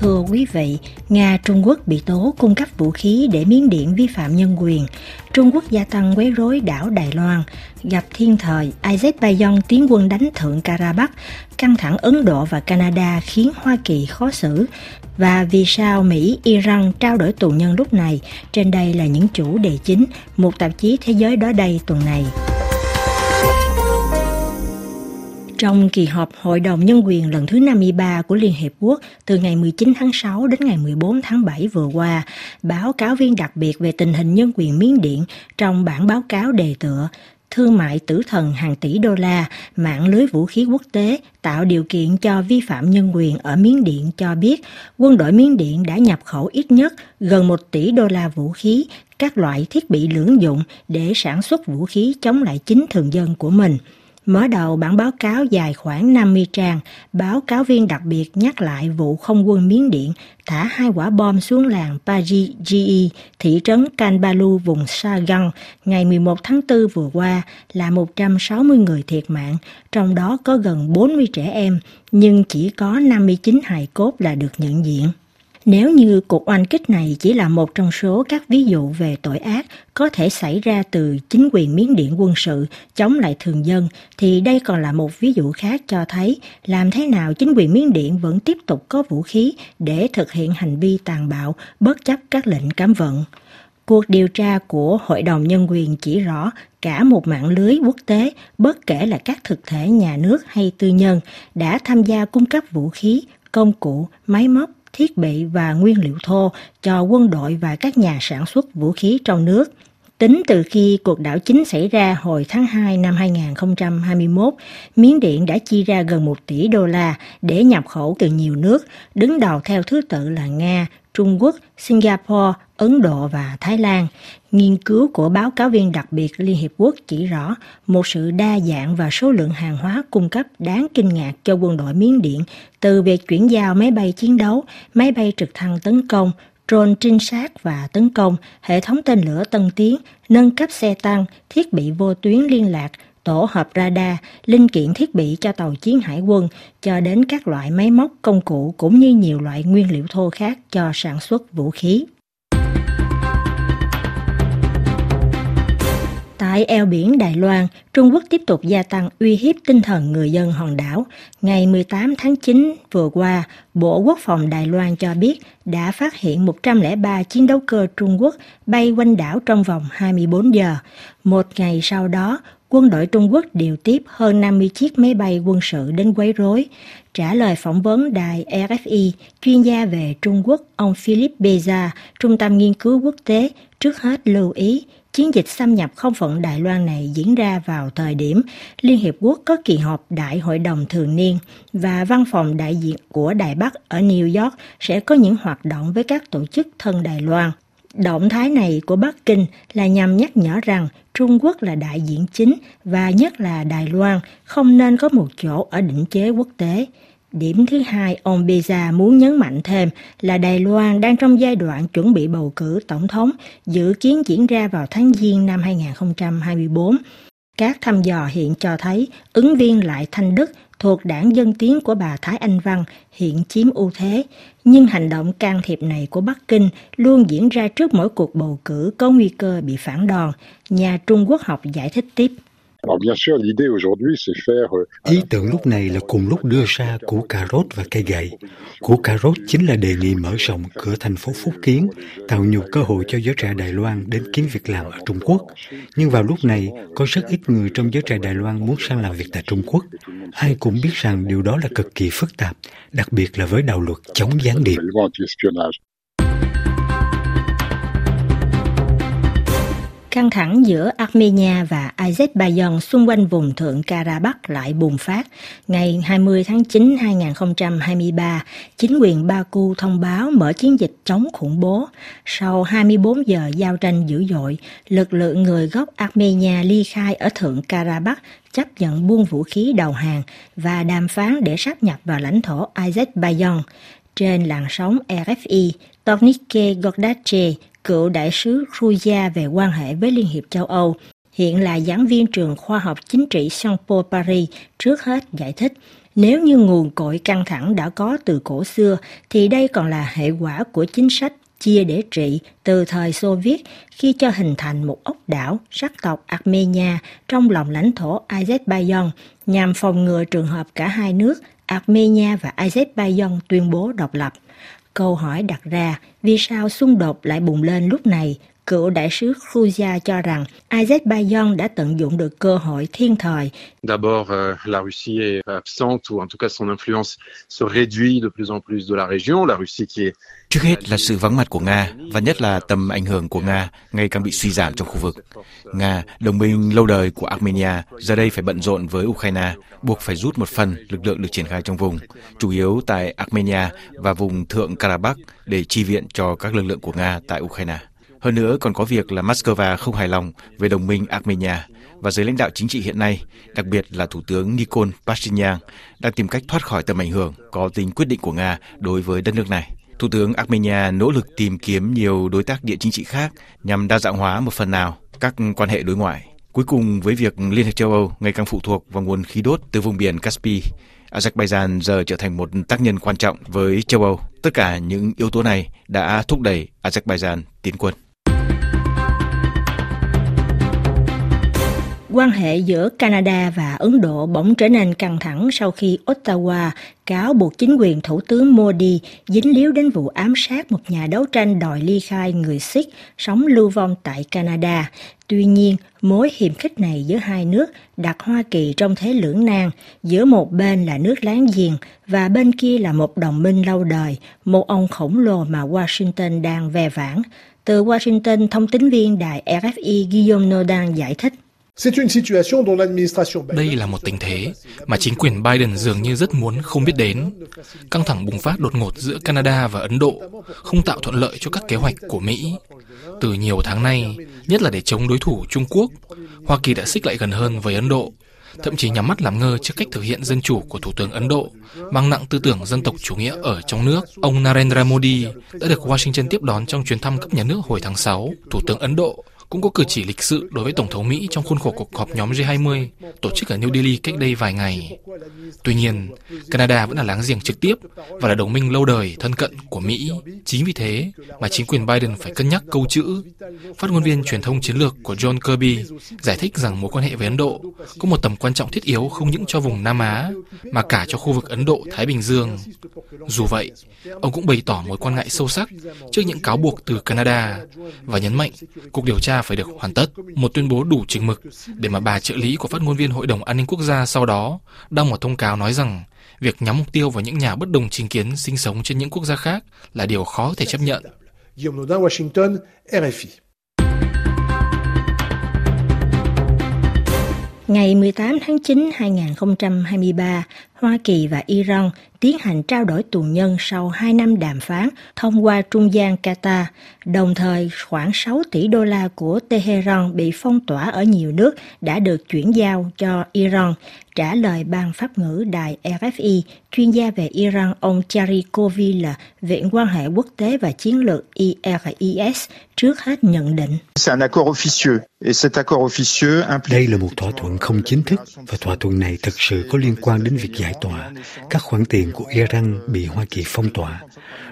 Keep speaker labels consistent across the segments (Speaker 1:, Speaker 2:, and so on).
Speaker 1: Thưa quý vị, Nga Trung Quốc bị tố cung cấp vũ khí để Miến Điện vi phạm nhân quyền. Trung Quốc gia tăng quấy rối đảo Đài Loan. Gặp thiên thời, Azerbaijan tiến quân đánh thượng Karabakh. Căng thẳng Ấn Độ và Canada khiến Hoa Kỳ khó xử. Và vì sao Mỹ, Iran trao đổi tù nhân lúc này? Trên đây là những chủ đề chính, một tạp chí Thế giới đó đây tuần này. Trong kỳ họp Hội đồng Nhân quyền lần thứ 53 của Liên Hiệp Quốc từ ngày 19 tháng 6 đến ngày 14 tháng 7 vừa qua, báo cáo viên đặc biệt về tình hình nhân quyền Miến Điện trong bản báo cáo đề tựa Thương mại tử thần hàng tỷ đô la, mạng lưới vũ khí quốc tế tạo điều kiện cho vi phạm nhân quyền ở Miến Điện cho biết quân đội Miến Điện đã nhập khẩu ít nhất gần 1 tỷ đô la vũ khí, các loại thiết bị lưỡng dụng để sản xuất vũ khí chống lại chính thường dân của mình – Mở đầu bản báo cáo dài khoảng 50 trang, báo cáo viên đặc biệt nhắc lại vụ không quân Miến Điện thả hai quả bom xuống làng Pajiji, thị trấn Kanbalu, vùng Sagan, ngày 11 tháng 4 vừa qua là 160 người thiệt mạng, trong đó có gần 40 trẻ em, nhưng chỉ có 59 hài cốt là được nhận diện. Nếu như cuộc oanh kích này chỉ là một trong số các ví dụ về tội ác có thể xảy ra từ chính quyền miến điện quân sự chống lại thường dân, thì đây còn là một ví dụ khác cho thấy làm thế nào chính quyền miến điện vẫn tiếp tục có vũ khí để thực hiện hành vi tàn bạo bất chấp các lệnh cấm vận. Cuộc điều tra của Hội đồng Nhân quyền chỉ rõ cả một mạng lưới quốc tế, bất kể là các thực thể nhà nước hay tư nhân, đã tham gia cung cấp vũ khí, công cụ, máy móc, thiết bị và nguyên liệu thô cho quân đội và các nhà sản xuất vũ khí trong nước. Tính từ khi cuộc đảo chính xảy ra hồi tháng 2 năm 2021, Miến Điện đã chi ra gần 1 tỷ đô la để nhập khẩu từ nhiều nước, đứng đầu theo thứ tự là Nga, Trung Quốc, Singapore, Ấn Độ và Thái Lan. Nghiên cứu của báo cáo viên đặc biệt Liên Hiệp Quốc chỉ rõ một sự đa dạng và số lượng hàng hóa cung cấp đáng kinh ngạc cho quân đội Miến Điện, từ việc chuyển giao máy bay chiến đấu, máy bay trực thăng tấn công, drone trinh sát và tấn công, hệ thống tên lửa tân tiến, nâng cấp xe tăng, thiết bị vô tuyến liên lạc, tổ hợp radar, linh kiện thiết bị cho tàu chiến hải quân, cho đến các loại máy móc, công cụ cũng như nhiều loại nguyên liệu thô khác cho sản xuất vũ khí. Tại eo biển Đài Loan, Trung Quốc tiếp tục gia tăng uy hiếp tinh thần người dân hòn đảo. Ngày 18 tháng 9 vừa qua, Bộ Quốc phòng Đài Loan cho biết đã phát hiện 103 chiến đấu cơ Trung Quốc bay quanh đảo trong vòng 24 giờ. Một ngày sau đó, quân đội Trung Quốc điều tiếp hơn 50 chiếc máy bay quân sự đến quấy rối. Trả lời phỏng vấn đài RFI, chuyên gia về Trung Quốc ông Philip Beza, Trung tâm Nghiên cứu Quốc tế, trước hết lưu ý Chiến dịch xâm nhập không phận Đài Loan này diễn ra vào thời điểm Liên Hiệp Quốc có kỳ họp Đại hội đồng thường niên và văn phòng đại diện của Đài Bắc ở New York sẽ có những hoạt động với các tổ chức thân Đài Loan. Động thái này của Bắc Kinh là nhằm nhắc nhở rằng Trung Quốc là đại diện chính và nhất là Đài Loan không nên có một chỗ ở định chế quốc tế. Điểm thứ hai, ông Beza muốn nhấn mạnh thêm là Đài Loan đang trong giai đoạn chuẩn bị bầu cử tổng thống, dự kiến diễn ra vào tháng Giêng năm 2024. Các thăm dò hiện cho thấy ứng viên Lại Thanh Đức thuộc đảng Dân Tiến của bà Thái Anh Văn hiện chiếm ưu thế, nhưng hành động can thiệp này của Bắc Kinh luôn diễn ra trước mỗi cuộc bầu cử có nguy cơ bị phản đòn, nhà Trung Quốc học giải thích tiếp.
Speaker 2: Euh,
Speaker 3: Ý tưởng lúc này là cùng lúc đưa ra củ cà rốt và cây gậy. Củ cà rốt chính là đề nghị mở rộng cửa thành phố Phúc Kiến, tạo nhiều cơ hội cho giới trẻ Đài Loan đến kiếm việc làm ở Trung Quốc. Nhưng vào lúc này, có rất ít người trong giới trẻ Đài Loan muốn sang làm việc tại Trung Quốc. Ai cũng biết rằng điều đó là cực kỳ phức tạp, đặc biệt là với đạo luật chống gián điệp.
Speaker 1: Căng thẳng giữa Armenia và Azerbaijan xung quanh vùng thượng Karabakh lại bùng phát. Ngày 20 tháng 9 2023, chính quyền Baku thông báo mở chiến dịch chống khủng bố. Sau 24 giờ giao tranh dữ dội, lực lượng người gốc Armenia ly khai ở thượng Karabakh chấp nhận buông vũ khí đầu hàng và đàm phán để sáp nhập vào lãnh thổ Azerbaijan. Trên làn sóng RFI, Tornike Gordache, cựu đại sứ Ruya về quan hệ với Liên hiệp châu Âu, hiện là giảng viên trường khoa học chính trị Saint Paul Paris, trước hết giải thích Nếu như nguồn cội căng thẳng đã có từ cổ xưa, thì đây còn là hệ quả của chính sách chia để trị từ thời Xô Viết khi cho hình thành một ốc đảo sắc tộc Armenia trong lòng lãnh thổ Azerbaijan nhằm phòng ngừa trường hợp cả hai nước Armenia và Azerbaijan tuyên bố độc lập. Câu hỏi đặt ra, vì sao xung đột lại bùng lên lúc này Cựu đại sứ Khrushchev cho rằng Azerbaijan đã tận dụng được cơ hội thiên thời.
Speaker 2: D'abord, euh, la Russie est absente, ou en tout cas son influence se réduit de plus en plus de la région. La Russie qui est
Speaker 4: Trước hết là sự vắng mặt của Nga và nhất là tầm ảnh hưởng của Nga ngày càng bị suy giảm trong khu vực. Nga, đồng minh lâu đời của Armenia, giờ đây phải bận rộn với Ukraine, buộc phải rút một phần lực lượng được triển khai trong vùng, chủ yếu tại Armenia và vùng thượng Karabakh để chi viện cho các lực lượng của Nga tại Ukraine. Hơn nữa còn có việc là Moscow không hài lòng về đồng minh Armenia và giới lãnh đạo chính trị hiện nay, đặc biệt là Thủ tướng Nikol Pashinyan, đang tìm cách thoát khỏi tầm ảnh hưởng có tính quyết định của Nga đối với đất nước này. Thủ tướng Armenia nỗ lực tìm kiếm nhiều đối tác địa chính trị khác nhằm đa dạng hóa một phần nào các quan hệ đối ngoại. Cuối cùng với việc Liên hiệp châu Âu ngày càng phụ thuộc vào nguồn khí đốt từ vùng biển Caspi, Azerbaijan giờ trở thành một tác nhân quan trọng với châu Âu. Tất cả những yếu tố này đã thúc đẩy Azerbaijan tiến quân.
Speaker 1: Quan hệ giữa Canada và Ấn Độ bỗng trở nên căng thẳng sau khi Ottawa cáo buộc chính quyền Thủ tướng Modi dính líu đến vụ ám sát một nhà đấu tranh đòi ly khai người Sikh sống lưu vong tại Canada. Tuy nhiên, mối hiềm khích này giữa hai nước đặt Hoa Kỳ trong thế lưỡng nan, giữa một bên là nước láng giềng và bên kia là một đồng minh lâu đời, một ông khổng lồ mà Washington đang ve vãn. Từ Washington, thông tín viên đài RFI Guillaume Nodan giải thích.
Speaker 5: Đây là một tình thế mà chính quyền Biden dường như rất muốn không biết đến. Căng thẳng bùng phát đột ngột giữa Canada và Ấn Độ không tạo thuận lợi cho các kế hoạch của Mỹ. Từ nhiều tháng nay, nhất là để chống đối thủ Trung Quốc, Hoa Kỳ đã xích lại gần hơn với Ấn Độ, thậm chí nhắm mắt làm ngơ trước cách thực hiện dân chủ của Thủ tướng Ấn Độ, mang nặng tư tưởng dân tộc chủ nghĩa ở trong nước. Ông Narendra Modi đã được Washington tiếp đón trong chuyến thăm cấp nhà nước hồi tháng 6. Thủ tướng Ấn Độ cũng có cử chỉ lịch sự đối với Tổng thống Mỹ trong khuôn khổ cuộc họp nhóm G20 tổ chức ở New Delhi cách đây vài ngày. Tuy nhiên, Canada vẫn là láng giềng trực tiếp và là đồng minh lâu đời thân cận của Mỹ. Chính vì thế mà chính quyền Biden phải cân nhắc câu chữ. Phát ngôn viên truyền thông chiến lược của John Kirby giải thích rằng mối quan hệ với Ấn Độ có một tầm quan trọng thiết yếu không những cho vùng Nam Á mà cả cho khu vực Ấn Độ-Thái Bình Dương. Dù vậy, ông cũng bày tỏ mối quan ngại sâu sắc trước những cáo buộc từ Canada và nhấn mạnh cuộc điều tra phải được hoàn tất. Một tuyên bố đủ chừng mực để mà bà trợ lý của phát ngôn viên Hội đồng An ninh Quốc gia sau đó đăng một thông cáo nói rằng việc nhắm mục tiêu vào những nhà bất đồng chính kiến sinh sống trên những quốc gia khác là điều khó thể chấp nhận. Washington, RFI.
Speaker 1: Ngày 18 tháng 9 2023, Hoa Kỳ và Iran tiến hành trao đổi tù nhân sau 2 năm đàm phán thông qua trung gian Qatar. Đồng thời, khoảng 6 tỷ đô la của Tehran bị phong tỏa ở nhiều nước đã được chuyển giao cho Iran. Trả lời ban pháp ngữ đài RFI, chuyên gia về Iran ông Chari Kovil, Viện quan hệ quốc tế và chiến lược IRIS, trước hết nhận định.
Speaker 3: Đây là một thỏa thuận không chính thức và thỏa thuận này thực sự có liên quan đến việc giải tỏa các khoản tiền của Iran bị Hoa Kỳ phong tỏa.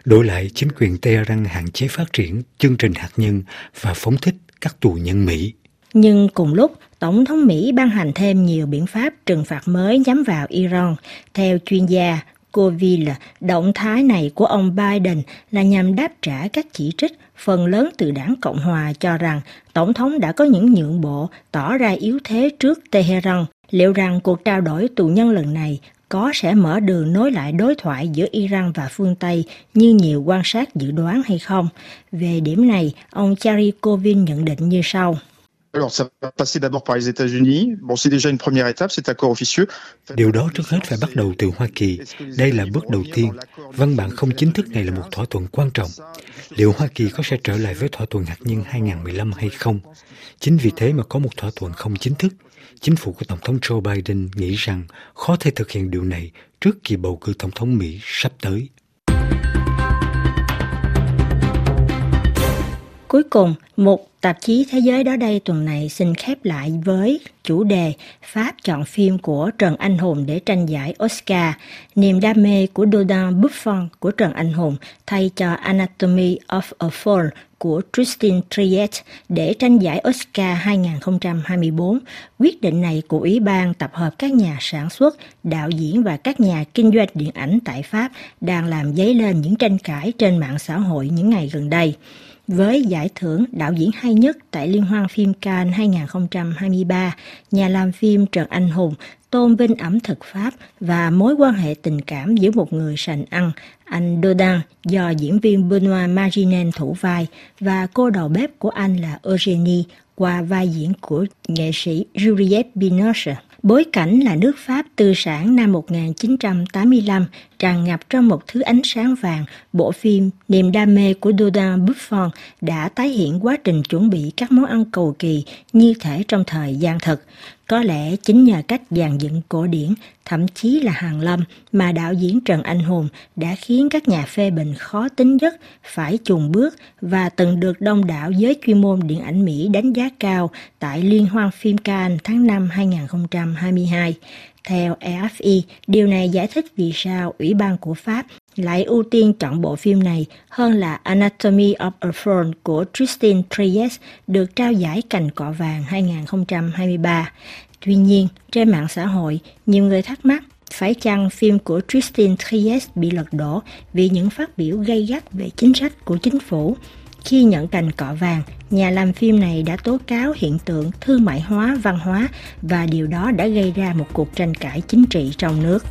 Speaker 3: Đổi lại, chính quyền Tehran hạn chế phát triển chương trình hạt nhân và phóng thích các tù nhân Mỹ.
Speaker 1: Nhưng cùng lúc, Tổng thống Mỹ ban hành thêm nhiều biện pháp trừng phạt mới nhắm vào Iran. Theo chuyên gia Coville, động thái này của ông Biden là nhằm đáp trả các chỉ trích phần lớn từ đảng Cộng Hòa cho rằng Tổng thống đã có những nhượng bộ tỏ ra yếu thế trước Tehran. Liệu rằng cuộc trao đổi tù nhân lần này có sẽ mở đường nối lại đối thoại giữa Iran và phương Tây như nhiều quan sát dự đoán hay không? Về điểm này, ông Charikovin nhận định như sau.
Speaker 3: Điều đó trước hết phải bắt đầu từ Hoa Kỳ. Đây là bước đầu tiên. Văn bản không chính thức này là một thỏa thuận quan trọng. Liệu Hoa Kỳ có sẽ trở lại với thỏa thuận hạt nhân 2015 hay không? Chính vì thế mà có một thỏa thuận không chính thức. Chính phủ của Tổng thống Joe Biden nghĩ rằng khó thể thực hiện điều này trước kỳ bầu cử Tổng thống Mỹ sắp tới.
Speaker 1: Cuối cùng, một tạp chí Thế giới đó đây tuần này xin khép lại với chủ đề Pháp chọn phim của Trần Anh Hùng để tranh giải Oscar, niềm đam mê của Dodin Buffon của Trần Anh Hùng thay cho Anatomy of a Fall của Tristan Triet để tranh giải Oscar 2024. Quyết định này của Ủy ban tập hợp các nhà sản xuất, đạo diễn và các nhà kinh doanh điện ảnh tại Pháp đang làm dấy lên những tranh cãi trên mạng xã hội những ngày gần đây với giải thưởng đạo diễn hay nhất tại Liên hoan phim Cannes 2023, nhà làm phim Trần Anh Hùng tôn vinh ẩm thực Pháp và mối quan hệ tình cảm giữa một người sành ăn, anh Dodin do diễn viên Benoit Maginen thủ vai và cô đầu bếp của anh là Eugenie qua vai diễn của nghệ sĩ Juliette Binoche. Bối cảnh là nước Pháp tư sản năm 1985 tràn ngập trong một thứ ánh sáng vàng, bộ phim Niềm đam mê của Dodin Buffon đã tái hiện quá trình chuẩn bị các món ăn cầu kỳ như thể trong thời gian thực. Có lẽ chính nhờ cách dàn dựng cổ điển, thậm chí là hàng lâm mà đạo diễn Trần Anh Hùng đã khiến các nhà phê bình khó tính nhất phải chùn bước và từng được đông đảo giới chuyên môn điện ảnh Mỹ đánh giá cao tại Liên hoan phim Cannes tháng 5 2022. Theo AFI, điều này giải thích vì sao Ủy ban của Pháp lại ưu tiên chọn bộ phim này hơn là Anatomy of a Fall của Tristan Trias được trao giải cành cọ vàng 2023. Tuy nhiên, trên mạng xã hội, nhiều người thắc mắc phải chăng phim của Tristan Trias bị lật đổ vì những phát biểu gây gắt về chính sách của chính phủ. Khi nhận cành cọ vàng, nhà làm phim này đã tố cáo hiện tượng thương mại hóa văn hóa và điều đó đã gây ra một cuộc tranh cãi chính trị trong nước.